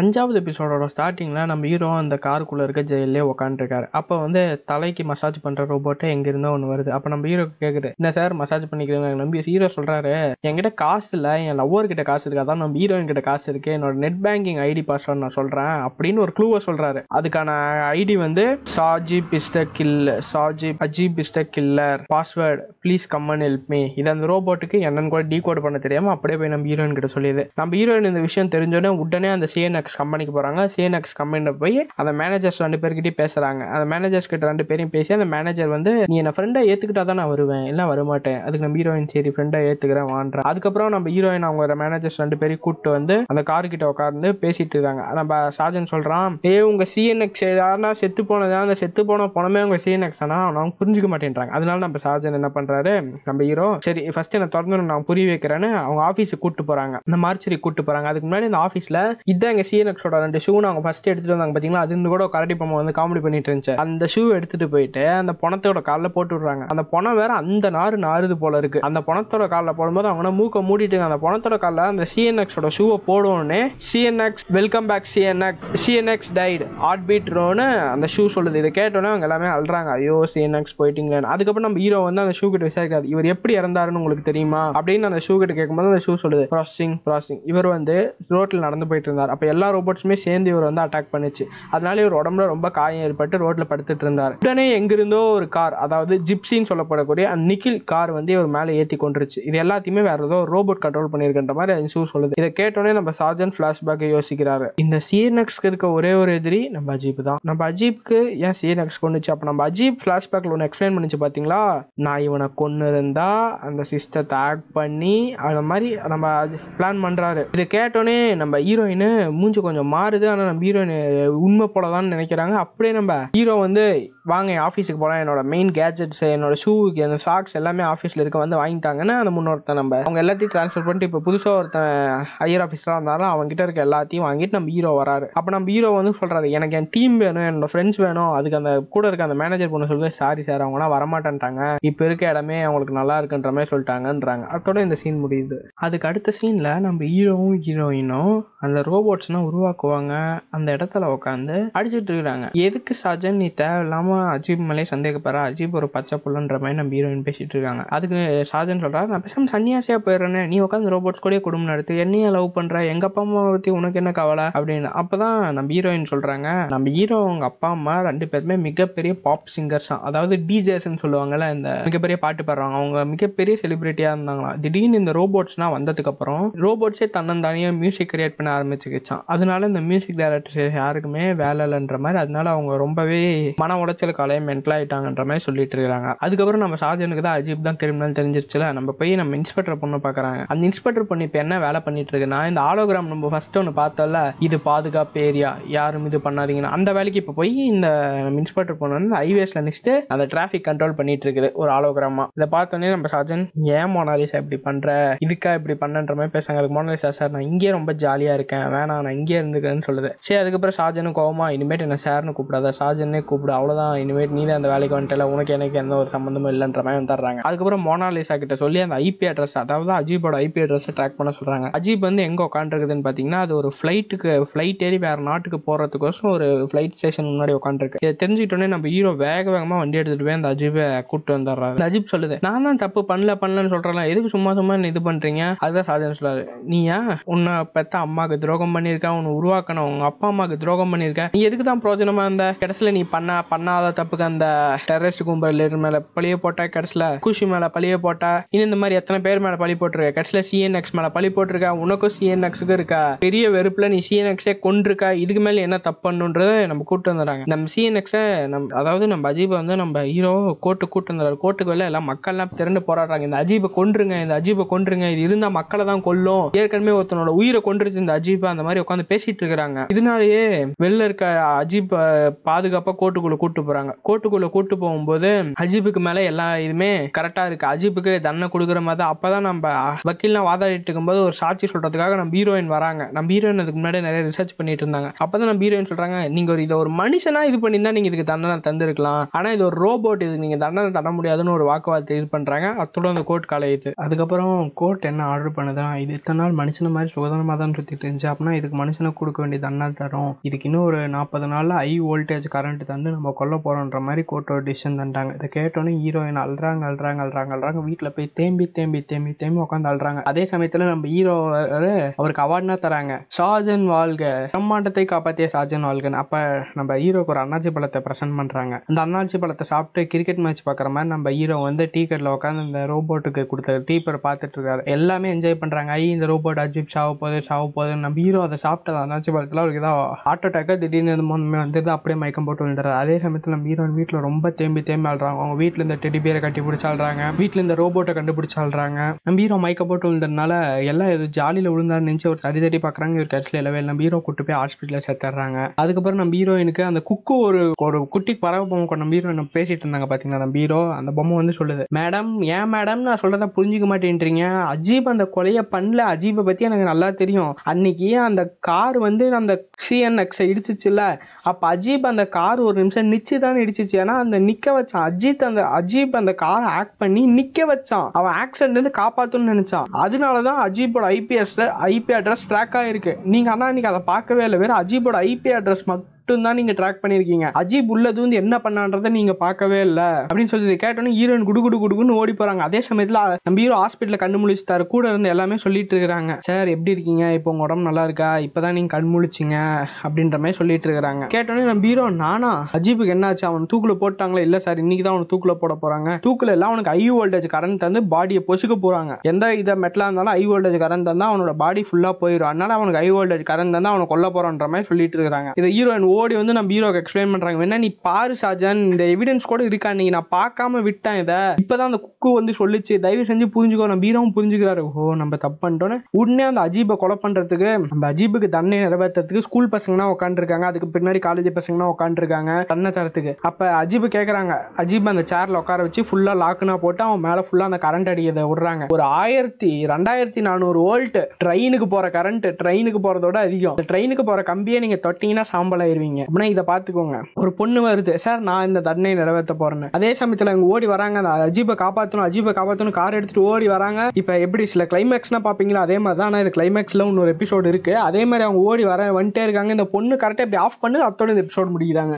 அஞ்சாவது எபிசோடோட ஸ்டார்டிங்கில் நம்ம ஹீரோ அந்த காருக்குள்ளே இருக்க ஜெயிலே உட்காந்துருக்காரு அப்போ வந்து தலைக்கு மசாஜ் பண்ணுற ரோபோட்டை எங்கேருந்தோ ஒன்று வருது. அப்போ நம்ம ஹீரோ கேட்குது என்ன சார் மசாஜ் பண்ணிக்கிறீங்க நம்பி ஹீரோ சொல்கிறாரு என்கிட்ட காசு இல்லை என் லவ்வர் கிட்ட காசு இருக்கு. அதான் நம்ம ஹீரோயின் கிட்ட காசு இருக்குது என்னோட நெட் பேங்கிங் ஐடி பாஸ்வேர்ட் நான் சொல்கிறேன் அப்படின்னு ஒரு க்ளூவை சொல்கிறாரு அதுக்கான ஐடி வந்து சாஜி பிஸ்ட கில் சாஜி அஜி பிஸ்ட killer password please come on help me இது அந்த ரோபோட்டுக்கு என்னன்னு கூட டீ கோட் பண்ண தெரியாமல் அப்படியே போய் நம்ம ஹீரோயின் கிட்ட சொல்லிடுது. நம்ம ஹீரோயின் இந்த விஷயம் தெரிஞ்சோடனே உடனே அந்த சிஎன்எக்ஸ் கம்பெனிக்கு போறாங்க. சிஎன்எக்ஸ் கம்பெனியில் போய் அந்த மேனேஜர்ஸ் ரெண்டு பேர்கிட்டயும் பேசுறாங்க. அந்த மேனேஜர்ஸ் கிட்ட ரெண்டு பேரையும் பேசி அந்த மேனேஜர் வந்து நீ என்ன ஃப்ரெண்டை ஏத்துக்கிட்டா தான் நான் வருவேன். இல்லை வரமாட்டேன். அதுக்கு நம்ம ஹீரோயின் சரி ஃப்ரெண்டை ஏத்துக்கிறேன் வான்றேன். அதுக்கப்புறம் நம்ம ஹீரோயின் அவங்க மேனேஜர்ஸ் ரெண்டு பேரையும் கூப்பிட்டு வந்து அந்த கார் கிட்ட உட்கார்ந்து பேசிட்டு இருக்காங்க. நம்ம சார்ஜன் சொல்றான் ஏ உங்க சிஎன்எக்ஸ் யாருன்னா செத்து போனதா? அந்த செத்து போன பணமே உங்க சிஎன்எக்ஸ் ஆனா அவங்க புரிஞ்சுக்க மாட்டேன்றாங்க. அதனால நம்ம சார்ஜன் என்ன பண்றாரு நம்ம ஹீரோ சரி ஃபர்ஸ்ட் என்ன திறந்து நான் புரிய வைக்கிறேன்னு அவங்க ஆஃபீஸுக்கு கூட்டு போறாங்க. அந்த மார்ச்சரி கூட்டு போறாங்க. அதுக்கு முன்னாடி இந்த ஆஃபீஸ்ல இதான் எங்க டிஎன்எக்ஸோட ரெண்டு ஷூ அவங்க ஃபர்ஸ்ட் எடுத்துட்டு வந்தாங்க பாத்தீங்களா? அது கூட கரடி பொம்மை வந்து காமெடி பண்ணிட்டு இருந்துச்சு. அந்த ஷூ எடுத்துட்டு போயிட்டு அந்த பணத்தோட காலில் போட்டு விடுறாங்க. அந்த பணம் வேற அந்த நாறு நாறுது போல இருக்கு. அந்த பணத்தோட காலில் போடும்போது அவங்க மூக்க மூடிட்டு அந்த பணத்தோட காலில் அந்த சிஎன்எக்ஸோட ஷூவை போடுவோன்னே CNX welcome back CNX CNX tight heartbeat ரோன்னு அந்த ஷூ சொல்லுது. இதை கேட்டோன்னே அவங்க எல்லாமே அழுறாங்க. ஐயோ சிஎன்எக்ஸ் போயிட்டீங்களேன்னு. அதுக்கப்புறம் நம்ம ஹீரோ வந்து அந்த ஷூ கிட்ட விசாரிக்காது இவர் எப்படி இறந்தாருன்னு உங்களுக்கு தெரியுமா? அப்படின்னு அந்த ஷூ கிட்ட கேட்கும்போது அந்த ஷூ சொல்லுது ப்ராசஸிங் ப்ராசிங் இவர் வந்து ரோட்டில் நடந்து போயிட்டு இருந்தார். அப்போ எல்லா ரோபோட்ஸுமே சேர்ந்து இவர் வந்து அட்டாக் பண்ணுச்சு. அதனால இவர் உடம்புல ரொம்ப காயம் ஏற்பட்டு ரோட்ல படுத்துட்டு இருந்தார். உடனே எங்கிருந்தோ ஒரு கார் அதாவது ஜிப்சின்னு சொல்லப்படக்கூடிய அந்த நிக்கில் கார் வந்து இவர் மேலே ஏத்தி கொண்டுருச்சு. இது எல்லாத்தையுமே வேற ஏதோ ரோபோட் கண்ட்ரோல் பண்ணியிருக்கின்ற மாதிரி அந்த ஷூ சொல்லுது. இதை கேட்டோடனே நம்ம சார்ஜன் பிளாஷ்பேக் யோசிக்கிறாரு. இந்த சிஎன்எக்ஸ்க்கு இருக்க ஒரே ஒரு எதிரி நம்ம அஜீப் தான். நம்ம அஜீப்க்கு ஏன் சிஎன்எக்ஸ் கொண்டுச்சு? அப்ப நம்ம அஜீப் பிளாஷ்பேக்ல ஒன்று எக்ஸ்பிளைன் பண்ணிச்சு பாத்தீங்களா? நான் இவனை கொண்டு இருந்தா அந்த சிஸ்டத்தை ஆக்ட் பண்ணி அந்த மாதிரி நம்ம பிளான் பண்றாரு. இதை கேட்டோன்னே நம்ம ஹீரோயின் மூஞ்சி கொஞ்சம் மாறுது. ஆனா நம்ம ஹீரோயின் உண்மை போலதான் நினைக்கிறாங்க. அப்படியே நம்ம ஹீரோ வந்து வாங்க என் ஆஃபீஸுக்கு போனால் என்னோட மெயின் கேஜெட்ஸ் என்னோட ஷூக்கு அந்த சாக்ஸ் எல்லாமே ஆஃபீஸில் இருக்க வந்து வாங்கிட்டாங்கன்னா அந்த முன்னொருத்தன் நம்ம அவங்க எல்லாத்தையும் ட்ரான்ஸ்ஃபர் பண்ணிட்டு இப்போ புதுசாக ஒருத்தன் ஹையர் ஆஃபீஸராக இருந்தாலும் அவங்ககிட்ட இருக்க எல்லாத்தையும் வாங்கிட்டு நம்ம ஹீரோ வராரு. அப்போ நம்ம ஹீரோ வந்து சொல்கிறாரு எனக்கு என் டீம் வேணும் என்னோட ஃப்ரெண்ட்ஸ் வேணும். அதுக்கு அந்த கூட இருக்க அந்த மேனேஜர் பொண்ணு சொல்லுது சாரி சார் அவங்களாம் வரமாட்டேன்ட்டாங்க இப்போ இருக்க இடமே அவங்களுக்கு நல்லா இருக்குன்ற மாதிரி சொல்லிட்டாங்கன்றாங்க. அதோட இந்த சீன் முடியுது. அதுக்கு அடுத்த சீனில் நம்ம ஹீரோவும் ஹீரோயினும் அந்த ரோபோட்ஸ்லாம் உருவாக்குவாங்க. அந்த இடத்துல உட்காந்து அடிச்சிட்டு இருக்கிறாங்க. எதுக்கு சஜன் நீ தேவையில்லாமல் அஜீப் மேலே சந்தேகப்படுறா அஜீப் ஒரு பச்சை புள்ளன்ற மாதிரி நம்ம ஹீரோயின் பேசிட்டு இருக்காங்க. அதுக்கு சாஜன் சொல்கிறா நான் பேசாம சன்னியாசியா போயிடுறேனே நீ உட்காந்து ரோபோட்ஸ் கூட குடும்பம் நடத்து என்னையா லவ் பண்ற எங்க அப்பா அம்மா பத்தி உனக்கு என்ன கவலை? அப்படின்னு. அப்பதான் நம்ம ஹீரோயின் சொல்றாங்க. நம்ம ஹீரோ அவங்க அப்பா அம்மா ரெண்டு பேருமே மிகப்பெரிய பாப் சிங்கர்ஸ் தான் அதாவது டிஜேஸ்ன்னு சொல்லுவாங்கல்ல இந்த மிகப்பெரிய பாட்டு பாடுறாங்க அவங்க மிகப்பெரிய செலிபிரிட்டியா இருந்தாங்களாம். திடீர்னு இந்த ரோபோட்ஸ்லாம் வந்ததுக்கு அப்புறம் ரோபோட்ஸே தன்னந்தானியா மியூசிக் கிரியேட் பண்ண ஆரம்பிச்சுக்கிச்சான் அதனால இந்த மியூசிக் டைரக்டர் யாருக்குமே வேலை இல்லைன்ற மாதிரி அதனால அவங்க ரொம்பவே மன உளைச்சலுக்கு அலைய மென்டல் ஆயிட்டாங்கன்ற மாதிரி சொல்லிட்டு இருக்காங்க. அதுக்கப்புறம் நம்ம ஷாஜனுக்கு தான் அஜீப் தான் கிரிமினல் தெரிஞ்சிருச்சுல நம்ம போய் நம்ம இன்ஸ்பெக்டர் பொண்ணு பாக்குறாங்க அந்த இன்ஸ்பெக்டர் பொண்ணு இப்ப என்ன வேலை பண்ணிட்டு இருக்குன்னா இந்த ஆலோகிராம் நம்ம ஃபர்ஸ்ட் ஒன்று பார்த்தோம்ல இது பாதுகாப்பு ஏரியா யாரும் இது பண்ணாதீங்கன்னு. அந்த வேலைக்கு இப்ப போய் இந்த இன்ஸ்பெக்டர் பொண்ணு வந்து ஹைவேஸ்ல நிச்சுட்டு அந்த டிராஃபிக் கண்ட்ரோல் பண்ணிட்டு இருக்குது ஒரு ஆலோகிராமா இதை பார்த்தோன்னே நம்ம ஷாஜன் ஏன் மோனாலிசா இப்படி பண்ற? இதுக்கா இப்படி பண்ணன்ற மாதிரி பேசுறாங்க. அதுக்கு மோனாலிசா சார் நான் இங்கே ரொம்ப ஜாலியா இருக்கேன். வேணாம் நான் இங்கே இருந்துக்கிறேன்னு சொல்லுது. சரி அதுக்கப்புறம் ஷாஜனு கோவமா இனிமேட்டு என்ன சார்னு கூப்பிடாத. ஷாஜனே கூப்பிடு. அவ்வளவுதான். இனிமேட் நீ அந்த வேலைக்கு வந்துட்டல உனக்கு எனக்கு எந்த ஒரு சம்மந்தமும் இல்லைன்ற மாதிரி வந்துடுறாங்க அதுக்கப்புறம் மோனாலிசா கிட்ட சொல்லி அந்த ஐபி அட்ரஸ் அதாவது அஜீபோட ஐபி அட்ரஸ் ட்ராக் பண்ண சொல்றாங்க. அஜீப் வந்து எங்க உட்காந்துருக்குதுன்னு பாத்தீங்கன்னா அது ஒரு ஃபிளைட்டுக்கு ஃபிளைட் ஏறி வேற நாட்டுக்கு போகிறதுக்கோசம் ஒரு ஃபிளைட் ஸ்டேஷன் முன்னாடி உட்காந்துருக்கு இதை தெரிஞ்சுக்கிட்டோன்னே நம்ம ஹீரோ வேக வேகமா வண்டி எடுத்துட்டு போய் அந்த அஜீபை கூப்பிட்டு வந்துடுறாரு. அஜீப் சொல்லுது நான் தான் தப்பு பண்ணல பண்ணலன்னு சொல்றேன் எதுக்கு சும்மா சும்மா நீ இது பண்றீங்க? அதுதான் சாதனை சொல்றாரு நீயா உன்னை பெத்த அம்மாக்கு துரோகம் பண்ணியிருக்கேன் உன்னை உருவாக்கணும் உங்க அப்பா அம்மாக்கு துரோகம் பண்ணியிருக்க? நீ எதுக்கு தான் பிரோஜனமா இருந்த? கடைசியில நீ பண்ண பண்ணாத தப்புக்கு அந்த டெரரிஸ்ட் கும்பல் மேல பழிய போட்டா கடைசியில குஷி மேல பழிய போட்டா. இனி இந்த மாதிரி எத்தனை பேர் மேல பழி போட்டிருக்க? கடைசியில சிஎன்எக்ஸ் மேல பழி போட்டிருக்க. உனக்கும் சிஎன்எக்ஸுக்கு இருக்கா? பெரிய வெறுப்புல நீ சிஎன்எக்ஸே கொண்டிருக்கா இதுக்கு மேல என்ன தப்பு நம்ம கூட்டு வந்துடுறாங்க. நம்ம சிஎன்எக்ஸை நம்ம அதாவது நம்ம அஜீபை வந்து நம்ம ஹீரோ கோர்ட்டு கூட்டு வந்துடுறாரு. கோர்ட்டுக்கு வெளில எல்லாம் மக்கள்லாம் திரண்டு போராடுறாங்க. இந்த அஜீபை கொன்றுங்க இந்த அஜீபை கொன்றுங்க இது இருந்தா மக்களை தான் கொல்லும். ஏற்கனவே ஒருத்தனோட உயிரை கொன்றுச்சு இந்த அஜீப். அந்த மாதிரி உட்காந்து பேசிட்டு இருக்கிறாங்க. இதனாலேயே வெளில இருக்க அஜீப் பாதுகாப்பா கோர்ட்டுக்குள்ள கூட்டு போறாங்க. கோர்ட்டுக்குள்ள கூட்டு போகும்போது அஜீபுக்கு மேல எல்லா இதுமே கரெக்டா இருக்கு. அஜீபுக்கு தண்டனை கொடுக்குற மாதிரி தான். அப்பதான் நம்ம வக்கீல்லாம் வாதாடிட்டு இருக்கும்போது ஒரு சாட்சி சொல்றதுக்காக நம்ம ஹீரோயின் வராங்க. நம்ம ஹீரோயின் அதுக்கு முன்னாடி நிறைய ரிசர்ச் பண்ணிட்டு இருந்தாங்க. அப்பதான் நம்ம ஹீரோயின் சொல்றாங்க நீங்க ஒரு இதை ஒரு மனுஷனா இது பண்ணியிருந்தா நீங்க இதுக்கு தண்டனை தந்திருக்கலாம். ஆனா இது ஒரு ரோபோட் இதுக்கு நீங்க தண்டனை தர முடியாதுன்னு ஒரு வாக்குவாதத்தை இது பண்றாங்க. அத்தோட அந்த கோர்ட் கலையுது அதுக்கப்புறம் கோர்ட் என்ன ஆர்டர் பண்ணுதான் இது இத்தனை நாள் மனுஷன மாதிரி சுதந்திரமா தான் சுத்திட்டு இருந்துச்சு. அப்படின்னா இதுக்கு மனுஷனை கொடுக்க வேண்டிய தண்டனை தரும். இதுக்கு இன்னும் ஒரு நாற்பது நாள்ல ஹை வோல்டேஜ் கரண்ட் தந்து நம்ம கொல்ல போகிறோன்ற மாதிரி கோர்ட்டோட டிசிஷன் தந்துட்டாங்க இதை கேட்டோன்னே ஹீரோயின் அழுறாங்க அழுறாங்க அழுறாங்க அழுறாங்க. வீட்டுல போய் தேம்பி தேம்பி தேம்பி தேம்பி உட்காந்து அழுறாங்க. அதே சமயத்துல நம்ம ஹீரோ அவருக்கு அவார்ட்னா தராங்க. ஷாஜன் வாழ்க. பிரம்மாண்டத்தை காப்பாத்திய ஷாஜன் வாழ்கன்னு. அப்ப நம்ம ஹீரோக்கு ஒரு அண்ணாச்சி பழத்தை பிரசன்ட் பண்றாங்க. அந்த அண்ணாச்சி பழத்தை சாப்பிட்டு கிரிக்கெட் மேட்ச் பாக்குற மாதிரி நம்ம ஹீரோ வந்து டீ கட்ல உட்காந்து இந்த ரோபோட்டுக்கு கொடுத்த டீப்பர் பார்த்துட்டு இருக்காரு. எல்லாமே என்ஜாய் பண்றாங்க. ஐ இந்த ரோபோட் அஜிப் சாவ போகுது சாவ போகுது நம்ம ஹீரோ அதை சாப்பிட்டது அண்ணாச்சி பழத்துல அவருக்கு ஏதாவது ஹார்ட் அட்டாக்காக திடீர்னு எதுவும் வந்து அப்படியே மயக்கம் போட்டு விழுந்துறாரு அதே சமயத்துல படத்தில் ஹீரோயின் வீட்டில் ரொம்ப தேம்பி தேம்பி ஆள்றாங்க. அவங்க வீட்டில் இந்த டெடி பேரை கட்டி பிடிச்சி வீட்டில் இந்த ரோபோட்டை கண்டுபிடிச்சு ஆள்றாங்க. நம்ம ஹீரோ மயக்க போட்டு விழுந்ததுனால எல்லாம் இது ஜாலியில் விழுந்தாரு நினச்சி ஒரு தடி தடி பார்க்குறாங்க இவர் கட்சியில் இல்லவே இல்லை. நம்ம ஹீரோ கூட்டு போய் ஹாஸ்பிட்டலில் சேர்த்துறாங்க. அதுக்கப்புறம் நம்ம ஹீரோயினுக்கு அந்த குக்கு ஒரு ஒரு குட்டி பறவை பொம்மை கொண்ட நம்ம ஹீரோயின் பேசிட்டு இருந்தாங்க பார்த்தீங்களா நம்ம ஹீரோ அந்த பொம்மை வந்து சொல்லுது மேடம் ஏன் மேடம் நான் சொல்கிறத புரிஞ்சுக்க மாட்டேன்றீங்க? அஜீப் அந்த கொலையை பண்ணல. அஜீபை பற்றி எனக்கு நல்லா தெரியும். அன்னைக்கு அந்த கார் வந்து அந்த சிஎன்எக்ஸை இடிச்சிச்சுல அப்போ அஜீப் அந்த கார் ஒரு நிமிஷம் நிச்சு தான் இடிச்சிச்சு ஏன்னா அந்த நிக்க வச்சான் அஜித் அந்த அஜீப் அந்த காரை ஆக்ட் பண்ணி நிக்க வச்சான். அவன் ஆக்சிடென்ட் இருந்து காப்பாத்தணும்னு நினைச்சான். அதனாலதான் அஜீப்போட ஐபி ஐபி அட்ரஸ் ட்ராக் ஆயிருக்கு. நீங்க ஆனா இன்னைக்கு அதை பார்க்கவே இல்லை. வேற அஜீப்போட ஐபி அட்ரஸ் மட்டும் மட்டும்தான் நீங்க ட்ராக் பண்ணிருக்கீங்க அஜீப் உள்ளது வந்து என்ன பண்ணான்றதை நீங்க பார்க்கவே இல்லை. அப்படின்னு சொல்லி கேட்டோன்னு ஹீரோயின் குடு குடு குடுன்னு ஓடி போறாங்க. அதே சமயத்துல நம்ம ஹீரோ ஹாஸ்பிட்டல்ல கண்ணு முழிச்சுட்டாரு. கூட இருந்து எல்லாமே சொல்லிட்டு இருக்காங்க சார் எப்படி இருக்கீங்க? இப்போ உங்க உடம்பு நல்லா இருக்கா? இப்பதான் நீங்க கண் முழிச்சிங்க. அப்படின்ற மாதிரி சொல்லிட்டு இருக்காங்க கேட்டோன்னே நம்ம ஹீரோ நானா? அஜீபுக்கு என்னாச்சு? அவன் தூக்குல போட்டாங்களா? இல்ல சார் இன்னைக்கு தான் அவன் தூக்குல போட போறாங்க. தூக்குல எல்லாம் அவனுக்கு ஐ வோல்டேஜ் கரண்ட் தந்து பாடியை பொசுக்க போறாங்க. எந்த இதை மெட்டலா இருந்தாலும் ஐ வோல்டேஜ் கரண்ட் தந்தா அவனோட பாடி ஃபுல்லா போயிடும் அதனால அவனுக்கு ஐ வோல்டேஜ் கரண்ட் தந்தா அவனை கொல்ல போறான்ற மாதிரி சொல்லிட்டு இருக்காங்க இதை ஹீரோயின் ஓ ஓடி வந்து நம்ம ஹீரோக்கு எக்ஸ்பிளைன் பண்றாங்க. வேணா நீ பாரு ஷாஜான் இந்த எவிடன்ஸ் கூட இருக்கா? நீங்க நான் பார்க்காம விட்டேன் இதை. இப்பதான் அந்த குக்கு வந்து சொல்லிச்சு. தயவு செஞ்சு புரிஞ்சுக்கோ நம்ம ஹீரோவும் புரிஞ்சுக்கிறாரு. ஓ நம்ம தப்பு பண்ணிட்டோன்னு உடனே அந்த அஜீபை கொலை பண்றதுக்கு அந்த அஜீபுக்கு தண்டனை நிறைவேற்றுறதுக்கு ஸ்கூல் பசங்கன்னா உட்காந்துருக்காங்க அதுக்கு பின்னாடி காலேஜ் பசங்கன்னா உட்காந்துருக்காங்க தன்னை தரத்துக்கு அப்ப அஜீப் கேக்குறாங்க. அஜீப் அந்த சேர்ல உட்கார வச்சு ஃபுல்லா லாக்குனா போட்டு அவன் மேல ஃபுல்லா அந்த கரண்ட் அடிக்கிறத விடுறாங்க. ஒரு ஆயிரத்தி ரெண்டாயிரத்தி நானூறு வோல்ட் ட்ரெயினுக்கு போற கரண்ட் ட்ரெயினுக்கு போறதோட அதிகம். ட்ரெயினுக்கு போற கம்பியை நீங்க தொட்டீங்கன்னா சாம்பல் போயிடுவீங்க அப்படின்னா இதை பார்த்துக்கோங்க. ஒரு பொண்ணு வருது சார் நான் இந்த தண்டனை நிறைவேற்ற போறேன்னு. அதே சமயத்துல அவங்க ஓடி வராங்க அந்த அஜீபை காப்பாத்தணும் அஜீபை காப்பாத்தணும் கார் எடுத்துட்டு ஓடி வராங்க. இப்ப எப்படி சில கிளைமேக்ஸ்னா பாப்பீங்களா அதே மாதிரி தான் ஆனால் இது கிளைமேக்ஸ்ல இன்னொரு எபிசோடு இருக்கு. அதே மாதிரி அவங்க ஓடி வர வந்துட்டே இருக்காங்க. இந்த பொண்ணு கரெக்டா இப்படி ஆஃப் பண்ணி அத்தோட இந்த எபிசோடு முடிக்கிறாங்க